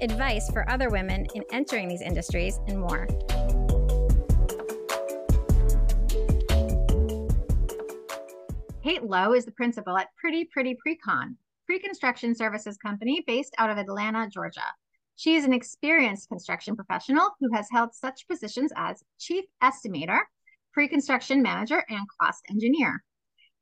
advice for other women in entering these industries, and more. Kate Lowe is the principal at Pretty Pretty Precon, pre-construction services company based out of Atlanta, Georgia. She is an experienced construction professional who has held such positions as chief estimator, pre-construction manager, and cost engineer.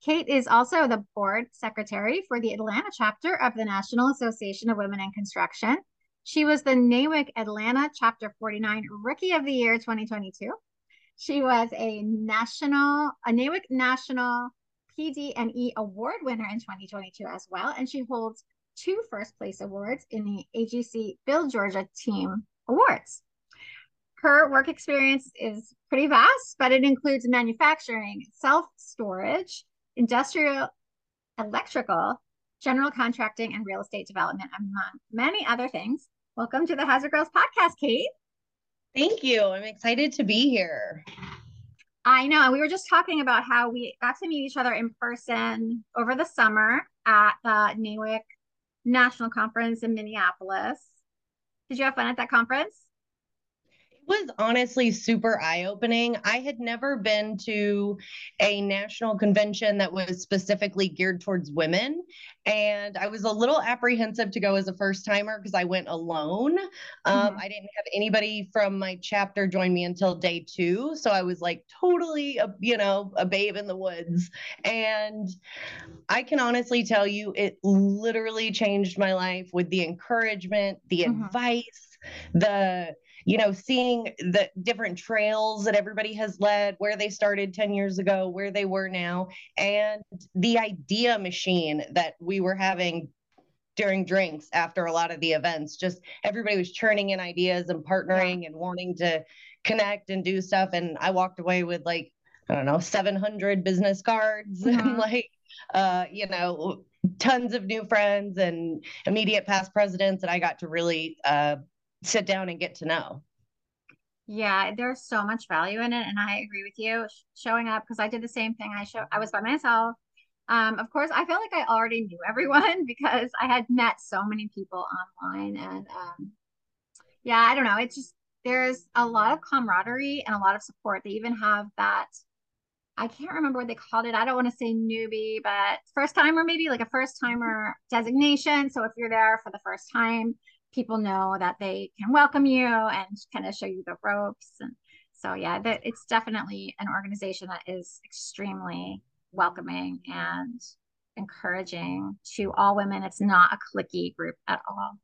Kate is also the board secretary for the Atlanta chapter of the National Association of Women in Construction she was the NAWIC Atlanta Chapter 49 Rookie of the Year 2022. She was a national, a NAWIC National PD&E Award winner in 2022 as well, and she holds two first place awards in the AGC Build Georgia Team Awards. Her work experience is pretty vast, but it includes manufacturing, self storage, industrial, electrical, general contracting, and real estate development, among many other things. Welcome to the Hazard Girls podcast, Kate. Thank you. I'm excited to be here. I know. We were just talking about how we got to meet each other in person over the summer at the NAWIC National Conference in Minneapolis. Did you have fun at that conference? Was honestly super eye opening. I had never been to a national convention that was specifically geared towards women. And I was a little apprehensive to go as a first timer because I went alone. Um, mm-hmm. I didn't have anybody from my chapter join me until day two. So I was like totally, a, you know, a babe in the woods. And I can honestly tell you, it literally changed my life with the encouragement, the mm-hmm. advice, the you know, seeing the different trails that everybody has led, where they started 10 years ago, where they were now, and the idea machine that we were having during drinks after a lot of the events. Just everybody was churning in ideas and partnering yeah. and wanting to connect and do stuff. And I walked away with like, I don't know, 700 business cards mm-hmm. and like, uh, you know, tons of new friends and immediate past presidents that I got to really uh, sit down and get to know. Yeah, there's so much value in it, and I agree with you. Showing up because I did the same thing. I show I was by myself. Um, of course, I felt like I already knew everyone because I had met so many people online, and um, yeah, I don't know. It's just there's a lot of camaraderie and a lot of support. They even have that. I can't remember what they called it. I don't want to say newbie, but first timer, maybe like a first timer designation. So if you're there for the first time, people know that they can welcome you and kind of show you the ropes and so yeah that it's definitely an organization that is extremely welcoming and encouraging to all women. It's not a cliquey group at all.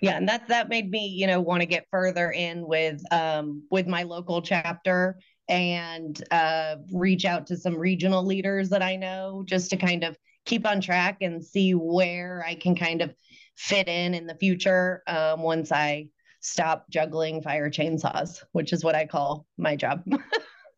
Yeah and that that made me you know want to get further in with um with my local chapter and uh reach out to some regional leaders that i know just to kind of keep on track and see where i can kind of fit in in the future um, once I stop juggling fire chainsaws, which is what I call my job.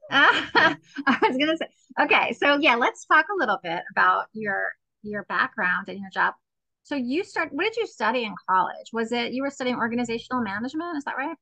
I was gonna say, okay, so yeah, let's talk a little bit about your your background and your job. So you start. What did you study in college? Was it you were studying organizational management? Is that right?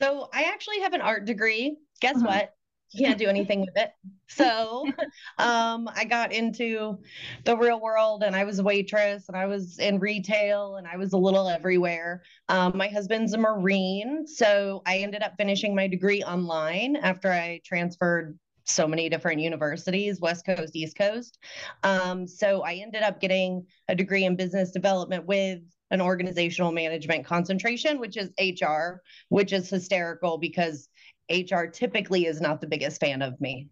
So I actually have an art degree. Guess mm-hmm. what? Can't do anything with it. So um, I got into the real world and I was a waitress and I was in retail and I was a little everywhere. Um, my husband's a Marine. So I ended up finishing my degree online after I transferred so many different universities, West Coast, East Coast. Um, so I ended up getting a degree in business development with an organizational management concentration, which is HR, which is hysterical because HR typically is not the biggest fan of me.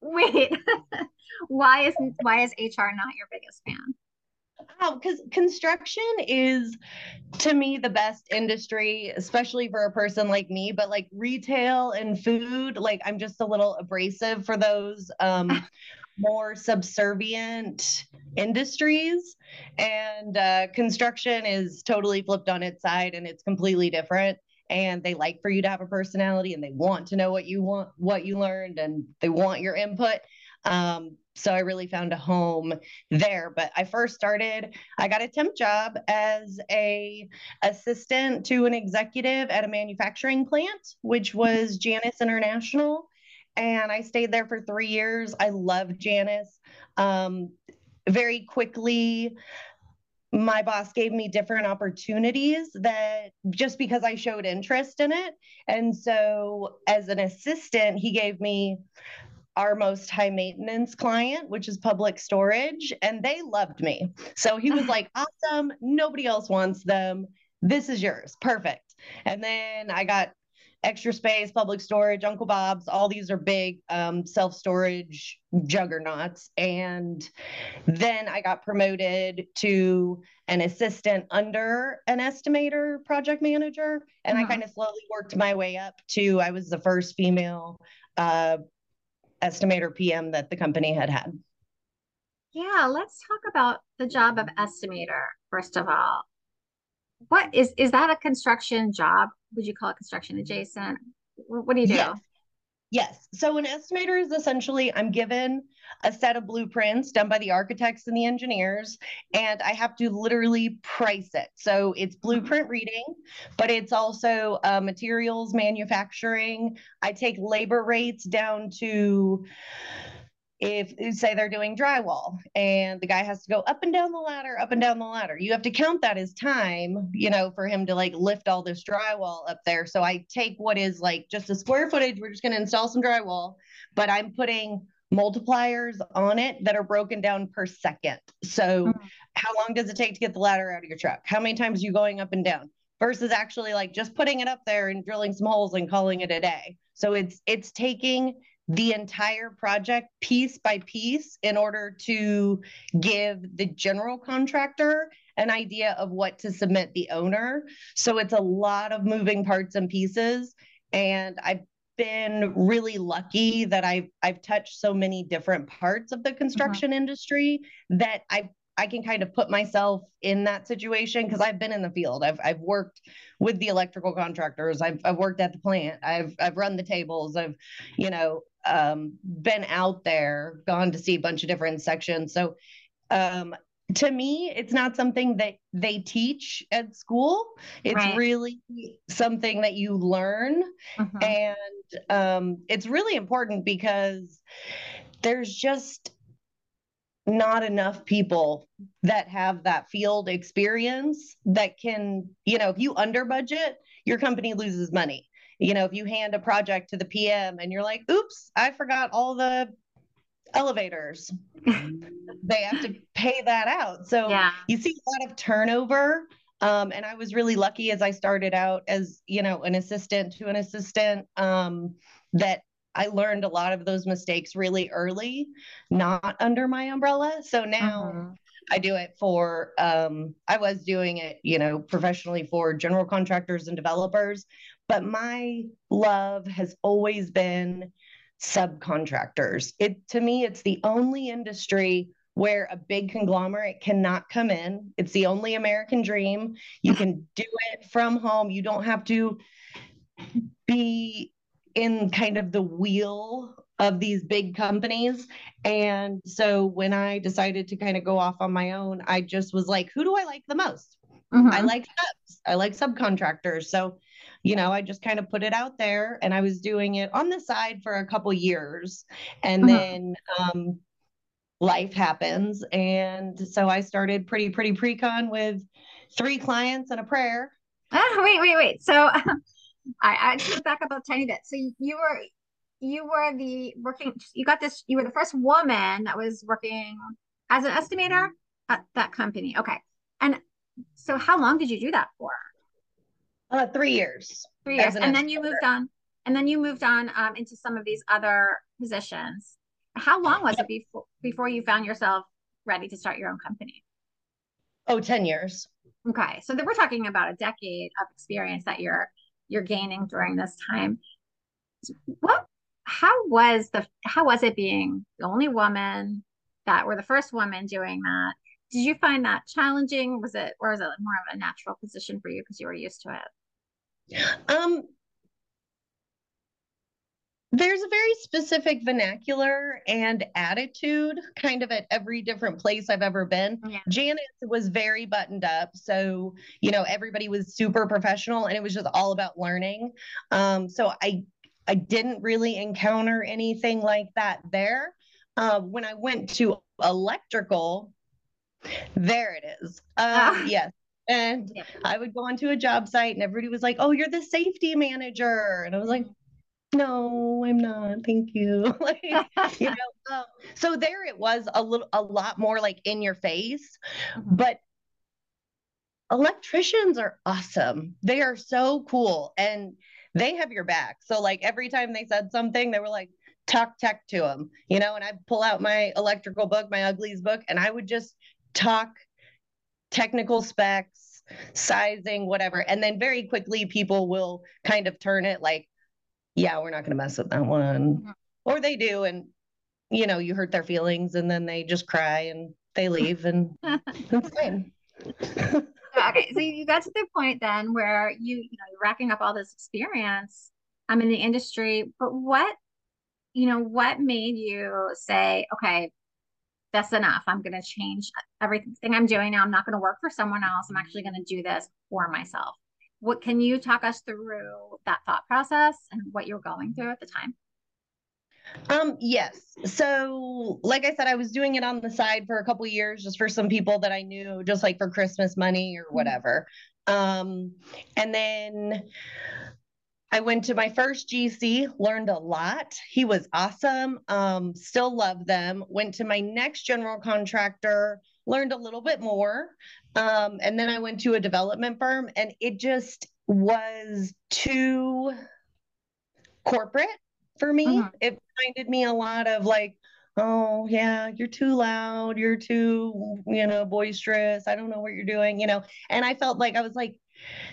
Wait, why is why is HR not your biggest fan? Oh, because construction is to me the best industry, especially for a person like me. But like retail and food, like I'm just a little abrasive for those um, more subservient industries. And uh, construction is totally flipped on its side and it's completely different and they like for you to have a personality and they want to know what you want what you learned and they want your input um, so I really found a home there. But I first started, I got a temp job as a assistant to an executive at a manufacturing plant, which was Janus International. And I stayed there for three years. I loved Janus. Um, very quickly, my boss gave me different opportunities that just because I showed interest in it. And so, as an assistant, he gave me our most high maintenance client, which is public storage, and they loved me. So he was like, awesome. Nobody else wants them. This is yours. Perfect. And then I got extra space, public storage, Uncle Bob's. All these are big um, self storage juggernauts. And then I got promoted to an assistant under an estimator project manager. And uh-huh. I kind of slowly worked my way up to, I was the first female uh, estimator PM that the company had had. Yeah, let's talk about the job of estimator first of all. What is is that a construction job? Would you call it construction adjacent? What do you do? Yes. Yes. So an estimator is essentially I'm given a set of blueprints done by the architects and the engineers, and I have to literally price it. So it's mm-hmm. blueprint reading, but it's also uh, materials manufacturing. I take labor rates down to if say they're doing drywall and the guy has to go up and down the ladder up and down the ladder. You have to count that as time you know for him to like lift all this drywall up there. So i take what is like just a square footage. We're just going to install some drywall but i'm putting multipliers on it that are broken down per second. So mm-hmm. how long does it take to get the ladder out of your truck? How many times are you going up and down? Versus actually like just putting it up there and drilling some holes and calling it a day. So it's it's taking the entire project piece by piece in order to give the general contractor an idea of what to submit the owner. So it's a lot of moving parts and pieces. And I've been really lucky that I've I've touched so many different parts of the mm-hmm. construction uh-huh. industry that I've I can kind of put myself in that situation because I've been in the field. I've I've worked with the electrical contractors. I've I've worked at the plant. I've I've run the tables. I've, you know, um, been out there, gone to see a bunch of different sections. So um, to me, it's not something that they teach at school. It's right. really something that you learn. Mm-hmm. And um, it's really important because there's just not enough people that have that field experience that can, you know, if you under budget, your company loses money. You know, if you hand a project to the PM and you're like, oops, I forgot all the elevators, they have to pay that out. So yeah. you see a lot of turnover. Um, and I was really lucky as I started out as, you know, an assistant to an assistant um, that I learned a lot of those mistakes really early, not under my umbrella. So now uh-huh. I do it for, um, I was doing it, you know, professionally for general contractors and developers, but my love has always been subcontractors. It to me, it's the only industry where a big conglomerate cannot come in. It's the only American dream. You can do it from home. You don't have to be in kind of the wheel of these big companies. And so when I decided to kind of go off on my own, I just was like, who do I like the most? Mm-hmm. I like subs. I like subcontractors. So, you know, I just kind of put it out there and I was doing it on the side for a couple years. And mm-hmm. then um, life happens. And so I started pretty, pretty pre-con with three clients and a prayer. Oh, wait, wait, wait. So I, I just back up a tiny bit. So you were you were the working you got this you were the first woman that was working as an estimator at that company. Okay. And so how long did you do that for? Uh three years. Three years. And then you moved on and then you moved on um, into some of these other positions. How long was it before before you found yourself ready to start your own company? Oh, 10 years. Okay. So then we're talking about a decade of experience that you're you're gaining during this time. What how was the how was it being the only woman that were the first woman doing that? Did you find that challenging? Was it or is it more of a natural position for you because you were used to it? Um, there's a very specific vernacular and attitude kind of at every different place I've ever been. Yeah. Janus was very buttoned up. So, you know, everybody was super professional and it was just all about learning. Um, so I I didn't really encounter anything like that there. Uh, when I went to electrical, there it is. Um, ah. Yes. And yeah. I would go onto a job site and everybody was like, oh, you're the safety manager. And I was like, no, I'm not. Thank you. like, you know, um, so there it was a little, a lot more like in your face, mm-hmm. but electricians are awesome. They are so cool and they have your back. So like every time they said something, they were like, talk tech to them, you know, and I'd pull out my electrical book, my Ugly's book, and I would just talk technical specs, sizing, whatever. And then very quickly people will kind of turn it like, yeah, we're not going to mess with that one. Mm-hmm. Or they do. And, you know, you hurt their feelings and then they just cry and they leave and it's fine. okay. So you got to the point then where you, you know, you're racking up all this experience. I'm in the industry, but what, you know, what made you say, okay, that's enough. I'm going to change everything I'm doing now. I'm not going to work for someone else. I'm actually going to do this for myself what can you talk us through that thought process and what you're going through at the time? Um, yes. So, like I said, I was doing it on the side for a couple years just for some people that I knew, just like for Christmas money or mm-hmm. whatever. Um, and then I went to my first GC, learned a lot. He was awesome. Um, still love them. Went to my next general contractor, learned a little bit more. Um, and then I went to a development firm and it just was too corporate for me. Uh-huh. It reminded me a lot of like, oh yeah, you're too loud, you're too, you know, boisterous. I don't know what you're doing, you know. And I felt like I was like,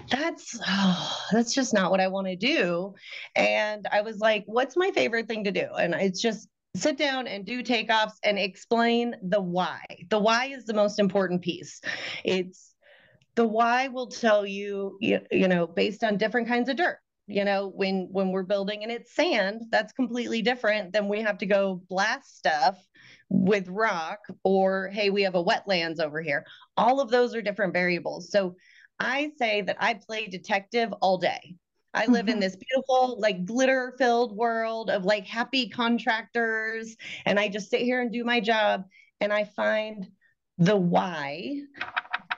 that's oh, that's just not what I want to do. And I was like, what's my favorite thing to do? And it's just sit down and do takeoffs and explain the why. The why is the most important piece. It's the why will tell you, you, you know, based on different kinds of dirt. You know, when when we're building and it's sand, that's completely different than we have to go blast stuff with rock or hey, we have a wetlands over here. All of those are different variables. So I say that I play detective all day. I live mm-hmm. in this beautiful, like glitter filled world of like happy contractors. And I just sit here and do my job and I find the why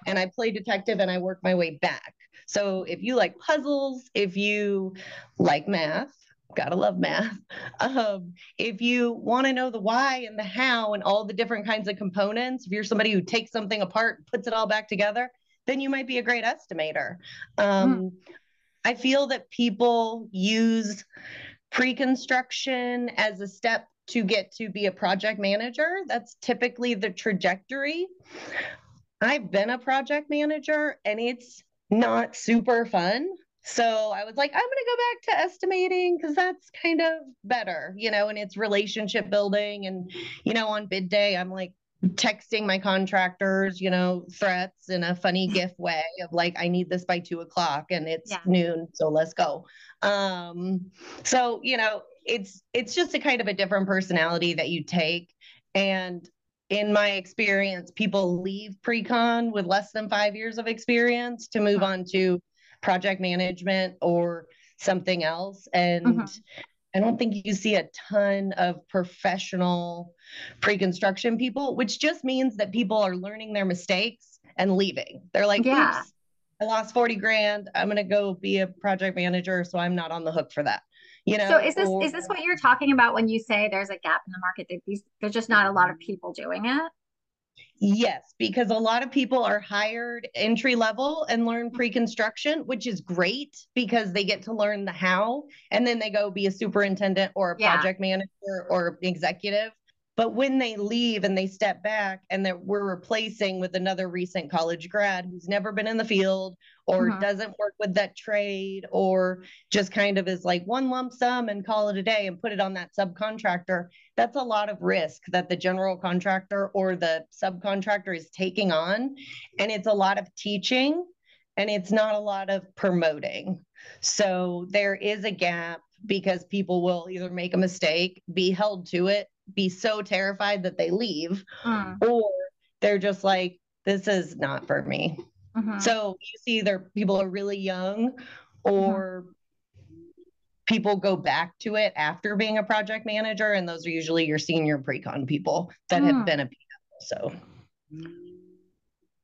and I play detective and I work my way back. So if you like puzzles, if you like math, gotta love math. Um, if you want to know the why and the how and all the different kinds of components, if you're somebody who takes something apart, puts it all back together, then you might be a great estimator. Um, mm. I feel that people use pre construction as a step to get to be a project manager. That's typically the trajectory. I've been a project manager and it's not super fun. So I was like, I'm going to go back to estimating because that's kind of better, you know, and it's relationship building. And, you know, on bid day, I'm like, texting my contractors, you know, threats in a funny gif way of like, I need this by two o'clock and it's yeah. noon, so let's go. Um, so you know, it's it's just a kind of a different personality that you take. And in my experience, people leave pre-con with less than five years of experience to move on to project management or something else. And mm-hmm. I don't think you see a ton of professional pre-construction people, which just means that people are learning their mistakes and leaving. They're like, yeah, I lost 40 grand. I'm going to go be a project manager. So I'm not on the hook for that. You know, so is this, or, is this what you're talking about when you say there's a gap in the market that these, there's just not a lot of people doing it? Yes, because a lot of people are hired entry level and learn pre construction, which is great because they get to learn the how and then they go be a superintendent or a project manager or executive. But when they leave and they step back and that we're replacing with another recent college grad who's never been in the field or uh-huh. doesn't work with that trade or just kind of is like one lump sum and call it a day and put it on that subcontractor, that's a lot of risk that the general contractor or the subcontractor is taking on. And it's a lot of teaching and it's not a lot of promoting. So there is a gap because people will either make a mistake, be held to it, be so terrified that they leave, mm. or they're just like, this is not for me. Mm-hmm. So you see either people are really young or mm-hmm. people go back to it after being a project manager. And those are usually your senior pre-con people that mm. have been a PM. So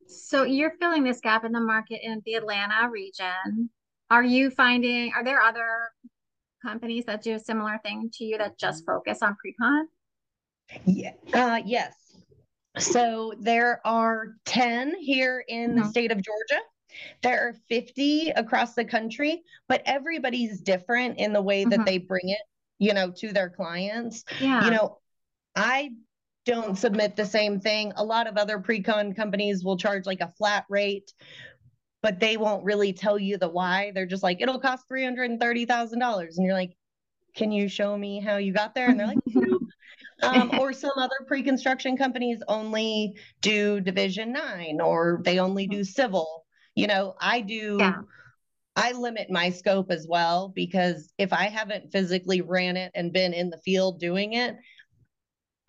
so you're filling this gap in the market in the Atlanta region. Are you finding are there other companies that do a similar thing to you that just focus on pre-con? Yeah, uh, yes. So there are 10 here in mm-hmm. the state of Georgia. There are 50 across the country, but everybody's different in the way that mm-hmm. they bring it, you know, to their clients. Yeah. You know, I don't submit the same thing. A lot of other pre-con companies will charge like a flat rate, but they won't really tell you the why. They're just like, it'll cost $330,000. And you're like, can you show me how you got there? And they're like, um, or some other pre-construction companies only do division nine or they only do civil you know i do yeah. i limit my scope as well because if i haven't physically ran it and been in the field doing it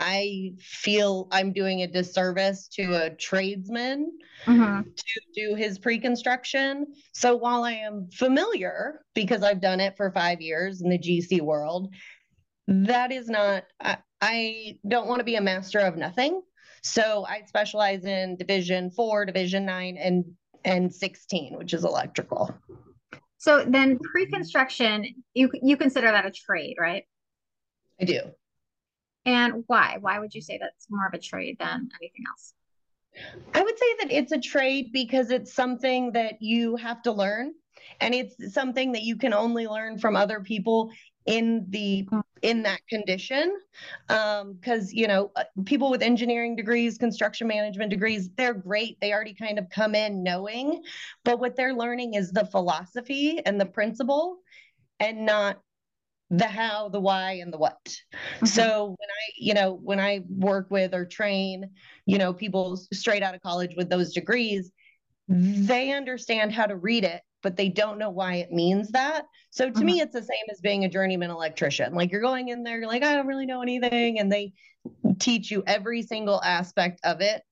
i feel i'm doing a disservice to a tradesman mm-hmm. to do his pre-construction so while i am familiar because i've done it for five years in the gc world that is not I, I don't want to be a master of nothing. So i specialize in division four division nine and and 16 which is electrical. So then pre-construction you you consider that a trade right? I do. And why? Why would you say that's more of a trade than anything else? I would say that it's a trade because it's something that you have to learn and it's something that you can only learn from other people in the mm. in that condition because um, you know uh, people with engineering degrees construction management degrees they're great they already kind of come in knowing but what they're learning is the philosophy and the principle and not the how the why and the what mm-hmm. so when i you know when i work with or train you know people straight out of college with those degrees they understand how to read it but they don't know why it means that. So to mm-hmm. me, it's the same as being a journeyman electrician. Like you're going in there, you're like, I don't really know anything. And they teach you every single aspect of it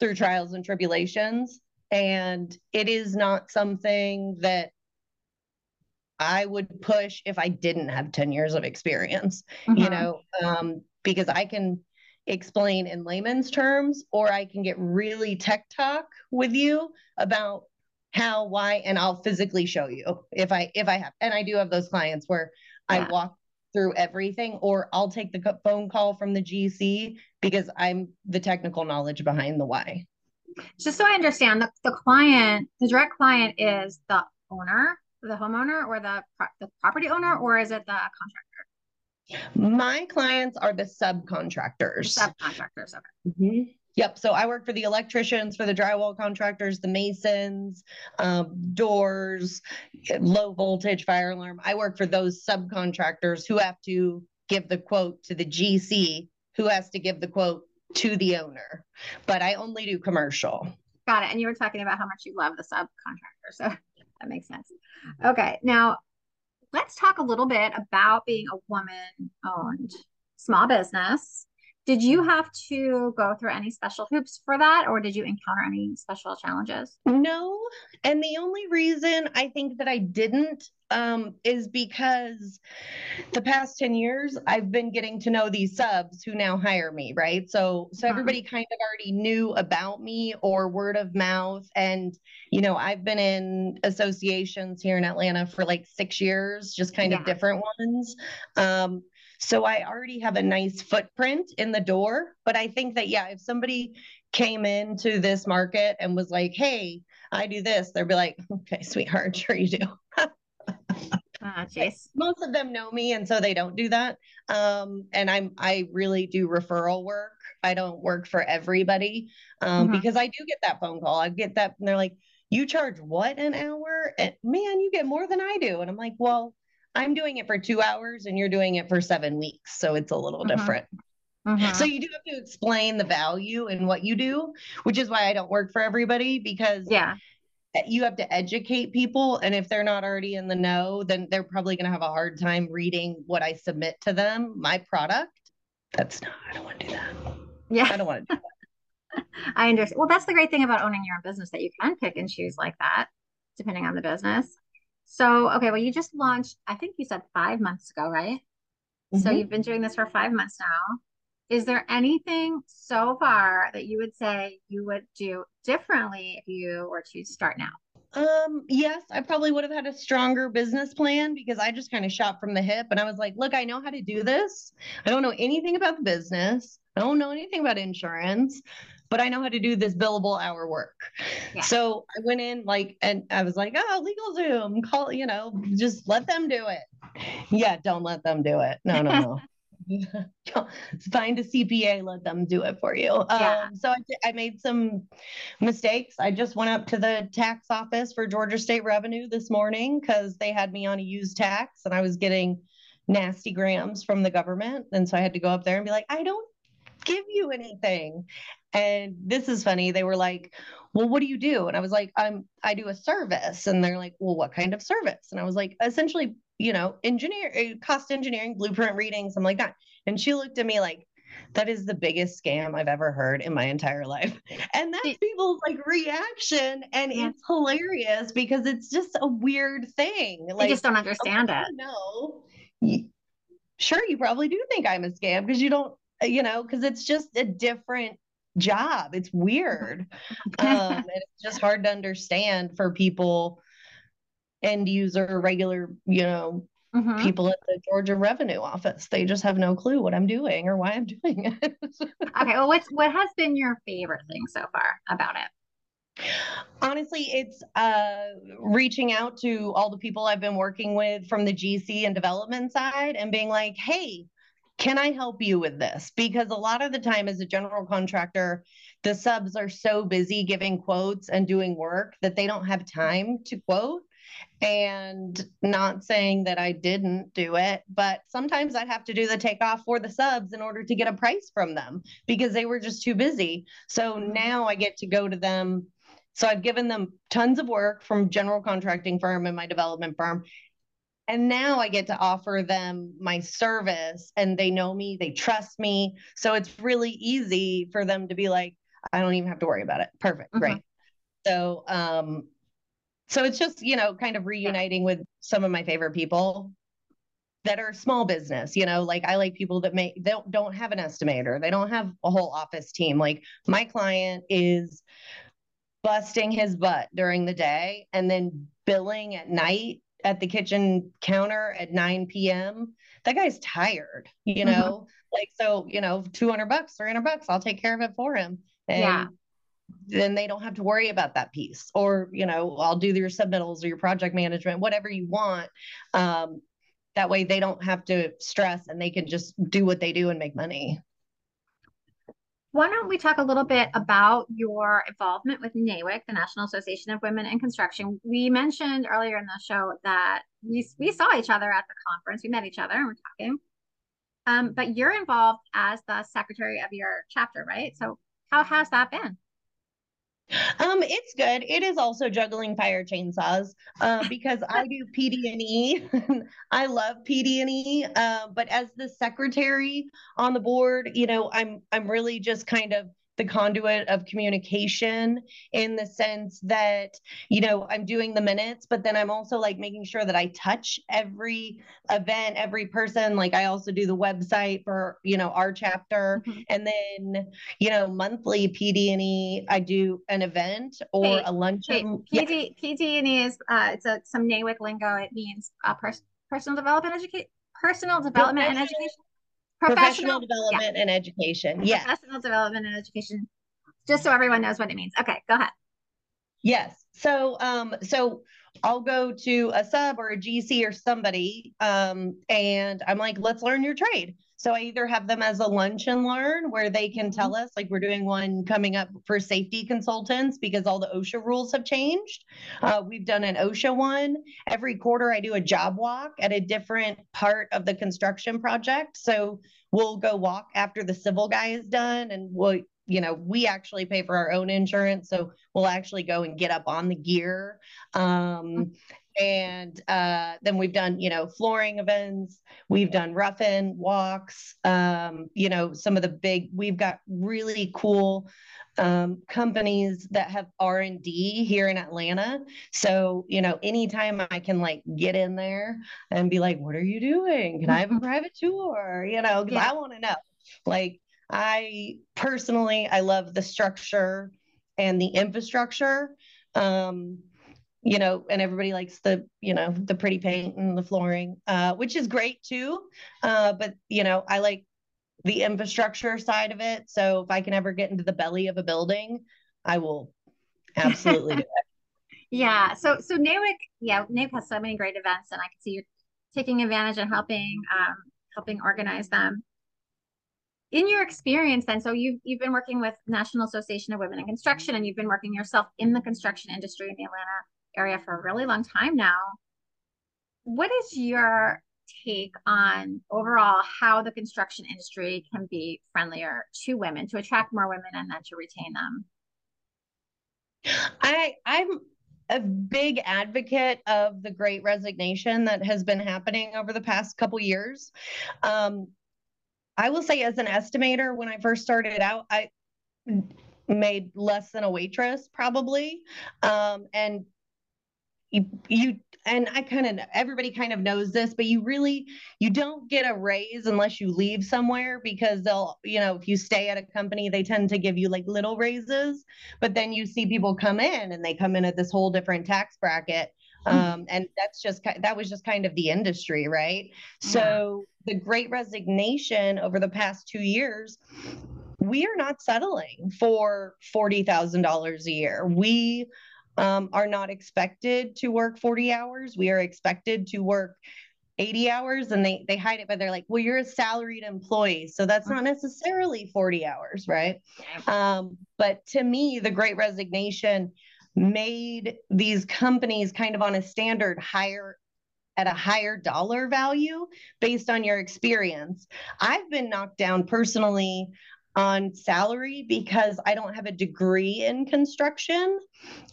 through trials and tribulations. And it is not something that I would push if I didn't have 10 years of experience, mm-hmm. you know, um, because I can explain in layman's terms or I can get really tech talk with you about how, why, and I'll physically show you if I if I have. And I do have those clients where yeah. I walk through everything, or I'll take the phone call from the GC because I'm the technical knowledge behind the why. Just so I understand, the, the client, the direct client is the owner, the homeowner, or the the property owner, or is it the contractor? My clients are the subcontractors. Subcontractors, okay. Mm-hmm. Yep. So I work for the electricians, for the drywall contractors, the masons, um, doors, low voltage fire alarm. I work for those subcontractors who have to give the quote to the GC, who has to give the quote to the owner. But I only do commercial. Got it. And you were talking about how much you love the subcontractor. So that makes sense. Okay. Now let's talk a little bit about being a woman owned small business did you have to go through any special hoops for that, or did you encounter any special challenges? No. And the only reason I think that I didn't um, is because the past 10 years I've been getting to know these subs who now hire me, right? So so uh-huh. everybody kind of already knew about me or word of mouth. And, you know, I've been in associations here in Atlanta for like six years, just kind yeah. of different ones. Um, so I already have a nice footprint in the door. But I think that, yeah, if somebody came into this market and was like, hey, I do this, they'd be like, okay, sweetheart, sure you do. Ah, jeez. Most of them know me, and so they don't do that. Um, and I'm I really do referral work. I don't work for everybody um, mm-hmm. because I do get that phone call. I get that, and they're like, "You charge what an hour?" And man, you get more than I do. And I'm like, "Well, I'm doing it for two hours and you're doing it for seven weeks. So it's a little uh-huh. different. Uh-huh. So you do have to explain the value in what you do, which is why I don't work for everybody because yeah, you have to educate people and if they're not already in the know then they're probably going to have a hard time reading what i submit to them my product that's not i don't want to do that Yeah. i don't want to do that I understand. Well, that's the great thing about owning your own business that you can pick and choose like that, depending on the business. So, okay, well, you just launched, I think you said five months ago, right? So Mhm. you've been doing this for five months now. Is there anything so far that you would say you would do differently if you were to start now? Um, yes, I probably would have had a stronger business plan because I just kind of shot from the hip and I was like, look, I know how to do this. I don't know anything about the business. I don't know anything about insurance, but I know how to do this billable hour work. Yeah. So I went in like and I was like, oh, LegalZoom, call, you know, just let them do it. Yeah, don't let them do it. No, no, no. Find a CPA, let them do it for you. Yeah. Um, so I, I made some mistakes. I just went up to the tax office for Georgia State Revenue this morning because they had me on a used tax and I was getting nasty grams from the government. And so I had to go up there and be like, I don't give you anything. And this is funny. They were like, well, what do you do? And I was like, I'm I do a service. And they're like, well, what kind of service? And I was like, essentially, you know, engineer eh, cost engineering, blueprint reading, something like that. And she looked at me like, that is the biggest scam I've ever heard in my entire life. And that's people's like reaction. And Yeah. it's hilarious because it's just a weird thing. I Like just don't understand it. no. Sure, you probably do think I'm a scam because you don't, uh, you know, because it's just a different job. It's weird. um, and it's just hard to understand for people, end user, regular, you know, Mhm. people at the Georgia Revenue Office. They just have no clue what I'm doing or why I'm doing it. Okay, well, what's what has been your favorite thing so far about it? Honestly, it's uh, reaching out to all the people I've been working with from the GC and development side and being like, hey, can I help you with this? Because a lot of the time, as a general contractor, the subs are so busy giving quotes and doing work that they don't have time to quote. And not saying that I didn't do it, but sometimes I'd have to do the takeoff for the subs in order to get a price from them because they were just too busy. So now I get to go to them. So I've given them tons of work from general contracting firm and my development firm. And now I get to offer them my service and they know me, they trust me. So it's really easy for them to be like, I don't even have to worry about it. Perfect. Mhm. Great. So um so it's just, you know, kind of reuniting with some of my favorite people that are small business, you know, like I like people that make they don't, don't have an estimator. They don't have a whole office team. Like my client is busting his butt during the day and then billing at night at the kitchen counter at 9 p.m. That guy's tired, you Mhm. know? Like so, you know, 200 bucks, 300 bucks, I'll take care of it for him. And Yeah. then they don't have to worry about that piece or you know i'll do your submittals or your project management whatever you want um, that way they don't have to stress and they can just do what they do and make money Why don't we talk a little bit about your involvement with NAWIC, the National Association of Women in Construction? We mentioned earlier in the show that we we saw each other at the conference. We met each other and we're talking. Um, but you're involved as the secretary of your chapter, right? So how has that been? Um it's good. It is also juggling fire chainsaws uh, because i do pd&e i love pd&e uh, but as the secretary on the board you know i'm i'm really just kind of the conduit of communication in the sense that you know i'm doing the minutes but then i'm also like making sure that i touch every event every person like i also do the website for you know our chapter Mhm. and then you know monthly pd&e i do an event or a Wait, luncheon Yeah. PD PD&E is uh, it's a some NAWIC lingo. It means uh, pers- personal development education, personal development and education, professional yeah. development and education yes professional development and education. Just so everyone knows what it means. Okay, go ahead. Yes. So um so I'll go to a sub or a GC or somebody um and I'm like let's learn your trade. So I either have them as a lunch and learn where they can tell us like we're doing one coming up for safety consultants because all the OSHA rules have changed. Uh, we've done an OSHA one. Every quarter I do a job walk at a different part of the construction project. So we'll go walk after the civil guy is done and we'll you know, we actually pay for our own insurance. So we'll actually go and get up on the gear. Um, and uh, then we've done, you know, flooring events. We've done rough-in walks. Um, you know, some of the big. We've got really cool um, companies that have r&d here in atlanta so you know anytime i can like get in there and be like what are you doing can i have a private tour you know because yeah. i want to know like I personally, I love the structure and the infrastructure. Um, you know, and everybody likes the, you know, the pretty paint and the flooring, uh, which is great too. Uh, but you know, I like the infrastructure side of it. So if I can ever get into the belly of a building, I will absolutely do it. Yeah. So so NAWIC, yeah, NAWIC has so many great events, and I can see you're taking advantage and helping um, helping organize them in your experience then so you've you've been working with national association of women in construction and you've been working yourself in the construction industry in the atlanta area for a really long time now. What is your take on overall how the construction industry can be friendlier to women to attract more women and then to retain them? I i'm a big advocate of the great resignation that has been happening over the past couple years. Um, I will say, as an estimator, when I first started out, I made less than a waitress probably. Um, and you, you and I kind of everybody kind of knows this, but you really you don't get a raise unless you leave somewhere because they'll, you know, if you stay at a company, they tend to give you like little raises, but then you see people come in and they come in at this whole different tax bracket. Hmm. Um, and that's just that was just kind of the industry, right? Yeah. So the great resignation over the past two years, we are not settling for $40,000 a year. We um, are not expected to work 40 hours. We are expected to work 80 hours and they they hide it but they're like well you're a salaried employee so that's not necessarily 40 hours right um, but to me the great resignation made these companies kind of on a standard higher at a higher dollar value based on your experience. I've been knocked down personally on salary because I don't have a degree in construction.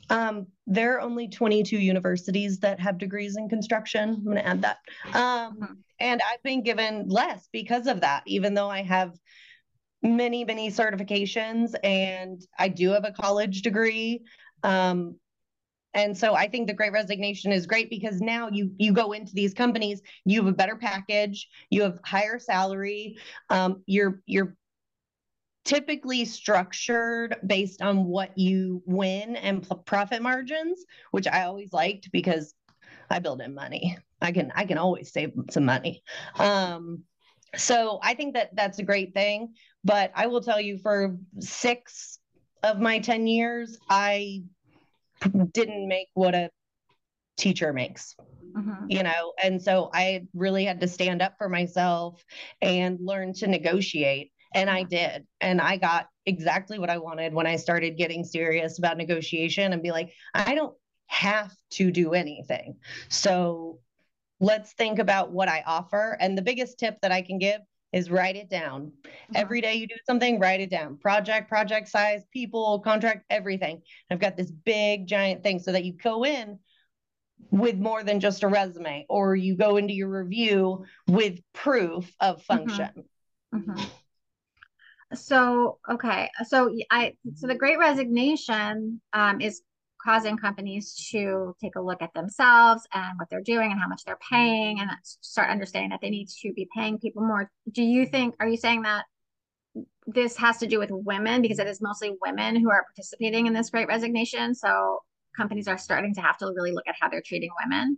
Um, there are only 22 universities that have degrees in construction. I'm going to add that. Um, mm-hmm. And I've been given less because of that, even though I have many, many certifications and I do have a college degree. Um, and so I think the great resignation is great because now you you go into these companies, you have a better package, you have higher salary, um, you're you're typically structured based on what you win and profit margins, which I always liked because I build in money. I can I can always save some money. Um, so I think that that's a great thing. But I will tell you, for six of my ten years, I didn't make what a teacher makes mm-hmm. you know and so i really had to stand up for myself and learn to negotiate and i did and i got exactly what i wanted when i started getting serious about negotiation and be like i don't have to do anything so let's think about what i offer and the biggest tip that i can give is write it down. Mm-hmm. Every day you do something, write it down. Project, project size, people, contract, everything. I've got this big giant thing so that you go in with more than just a resume or you go into your review with proof of mm-hmm. function. Mm-hmm. Mm-hmm. So, okay. So I so the great resignation um, is causing companies to take a look at themselves and what they're doing and how much they're paying and start understanding that they need to be paying people more. Do you think, are you saying that this has to do with women because it is mostly women who are participating in this great resignation? So companies are starting to have to really look at how they're treating women?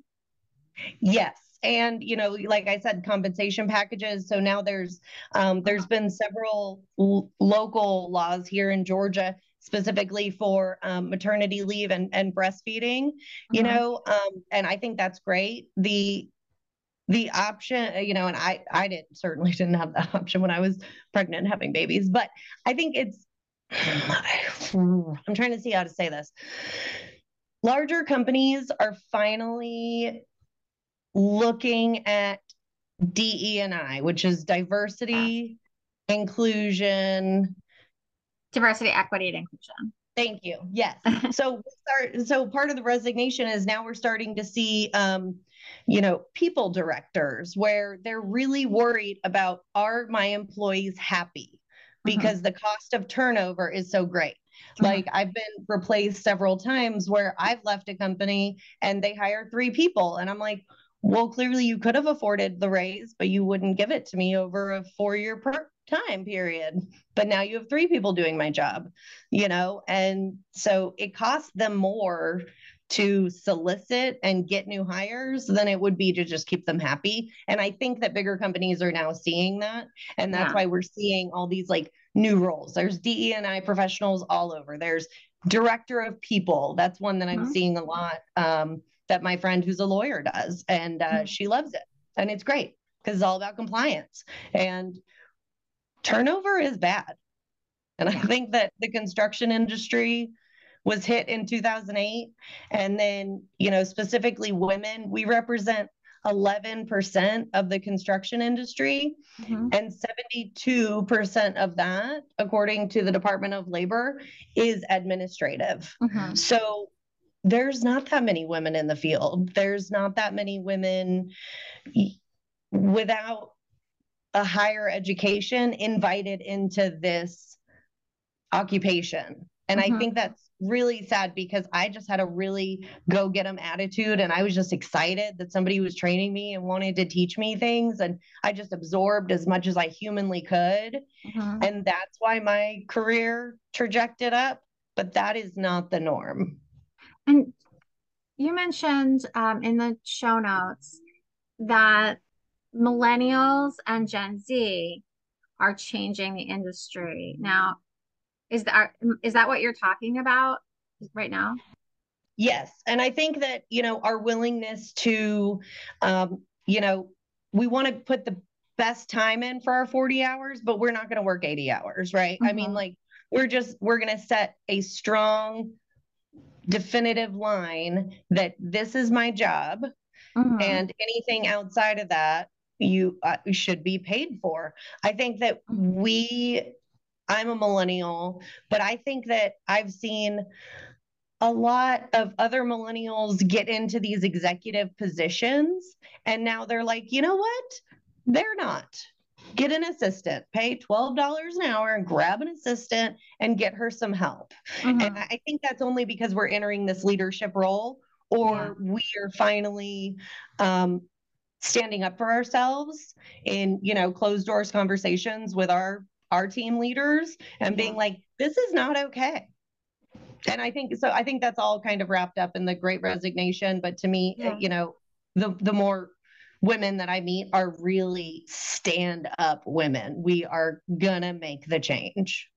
Yes and you know like i said compensation packages so now there's um, there's been several l- local laws here in georgia specifically for um, maternity leave and, and breastfeeding, you uh-huh. know, um, and I think that's great. The the option, uh, you know, and I I didn't certainly didn't have that option when I was pregnant and having babies, but I think it's I'm trying to see how to say this. Larger companies are finally looking at DE and I, which is diversity, inclusion, Diversity, equity, and inclusion. Thank you. Yes. so start, so part of the resignation is now we're starting to see um, you know, people directors where they're really worried about are my employees happy? Mm-hmm. Because mm-hmm. the cost of turnover is so great. Mm-hmm. Like I've been replaced several times where I've left a company and they hire three people and I'm like, well, clearly you could have afforded the raise, but you wouldn't give it to me over a four year per time period. But now you have three people doing my job, you know? And so it costs them more to solicit and get new hires than it would be to just keep them happy. And I think that bigger companies are now seeing that. And that's yeah. why we're seeing all these like new roles. There's DE and I professionals all over. There's director of people. That's one that I'm mm-hmm. seeing a lot. Um, that my friend who's a lawyer does, and uh, mm-hmm. she loves it, and it's great because it's all about compliance and turnover is bad. And I think that the construction industry was hit in 2008, and then you know specifically women, we represent 11% of the construction industry mm-hmm. and 72% of that according to the department of labor is administrative mm-hmm. so there's not that many women in the field. There's not that many women without a higher education invited into this occupation. And mm-hmm. I think that's really sad because I just had a really go get them attitude and I was just excited that somebody was training me and wanted to teach me things and I just absorbed as much as I humanly could. Mm-hmm. And that's why my career trajected up, but that is not the norm. And you mentioned um, in the show notes that millennials and Gen Z are changing the industry. Now, is that is that what you're talking about right now? Yes, and I think that you know our willingness to, um, you know, we want to put the best time in for our 40 hours, but we're not going to work 80 hours, right? Mm-hmm. I mean, mm-hmm. like we're just we're going to set a strong definitive line that this is my job mm-hmm. and anything outside of that you uh, should be paid for i think that mm-hmm. we i'm a millennial but i think that i've seen a lot of other millennials get into these executive positions and now they're like you know what they're not get an assistant, pay $12 an hour and grab an assistant and get her some help. Mm-hmm. And I think that's only because we're entering this leadership role or yeah. we are finally um, standing up for ourselves in, you know, closed doors conversations with our our team leaders and yeah. being like, this is not okay. And I think so. I think that's all kind of wrapped up in the great resignation. But to me, yeah. you know, the the more women that I meet are really stand up women. We are gonna make the change.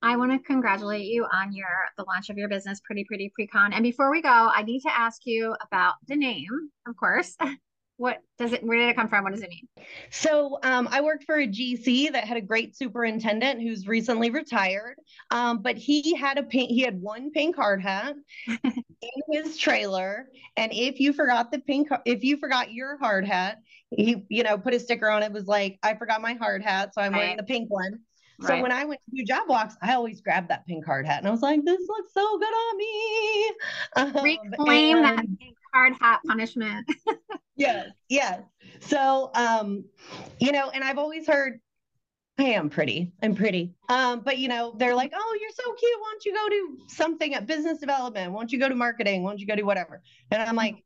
I want to congratulate you on your the launch of your business, Pretty Pretty Precon. And before we go, I need to ask you about the name, of course. what does it where did it come from what does it mean so um, i worked for a gc that had a great superintendent who's recently retired um, but he had a pink he had one pink hard hat in his trailer and if you forgot the pink if you forgot your hard hat he you know put a sticker on it was like i forgot my hard hat so i'm right. wearing the pink one so right. when I went to do job walks, I always grabbed that pink hard hat and I was like, this looks so good on me. Um, Reclaim that pink hard hat punishment. yes, yes. So, um, you know, and I've always heard, I am pretty. I'm pretty. Um, but you know, they're like, oh, you're so cute. Why don't you go do something at business development? Why don't you go to marketing? Why don't you go do whatever? And I'm like,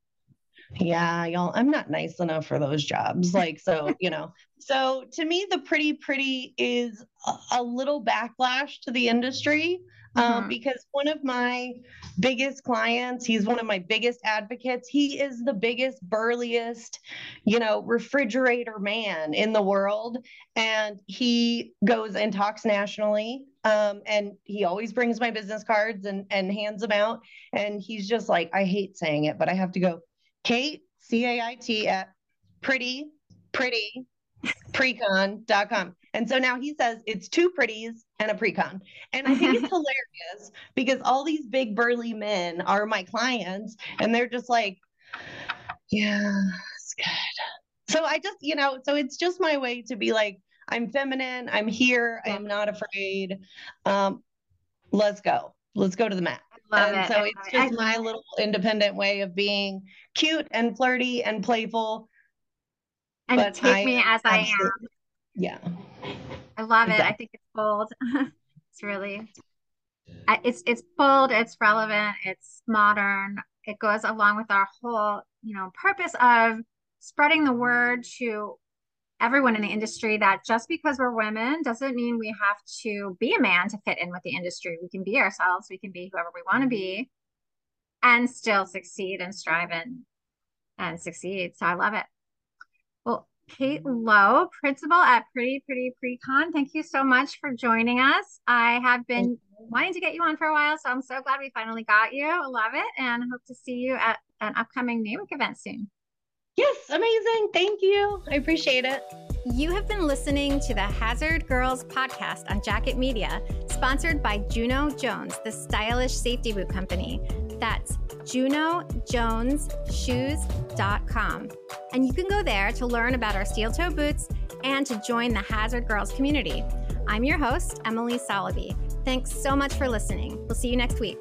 yeah, y'all, I'm not nice enough for those jobs. Like, so, you know, so to me, the pretty pretty is a, a little backlash to the industry um, mm-hmm. because one of my biggest clients, he's one of my biggest advocates. He is the biggest, burliest, you know, refrigerator man in the world. And he goes and talks nationally. Um, and he always brings my business cards and, and hands them out. And he's just like, I hate saying it, but I have to go, Cait, C A I T at pretty, pretty, precon.com. And so now he says it's two pretties and a precon. And I think it's hilarious because all these big burly men are my clients and they're just like, yeah, it's good. So I just, you know, so it's just my way to be like, I'm feminine. I'm here. I am not afraid. Um, let's go. Let's go to the mat. Love and it. so it's just my little independent way of being cute and flirty and playful. and take I me as I am. Absolutely- Yeah. I love it. I think it's bold. it's really, it's it's bold. It's relevant. It's modern. It goes along with our whole, you know, purpose of spreading the word to everyone in the industry that just because we're women doesn't mean we have to be a man to fit in with the industry. We can be ourselves. We can be whoever we want to be, mm-hmm. and still succeed and strive and and succeed. So I love it. Cait Lowe, principal at Pretty Pretty Precon, thank you so much for joining us. I have been wanting to get you on for a while, so I'm so glad we finally got you. I love it and hope to see you at an upcoming NAWIC event soon. Yes. Amazing. Thank you. I appreciate it. You have been listening to the Hazard Girls podcast on Jacket Media, sponsored by Juno Jones, the stylish safety boot company. That's junojonesshoes.com. And you can go there to learn about our steel toe boots and to join the Hazard Girls community. I'm your host, Emily Soloby. Thanks so much for listening. We'll see you next week.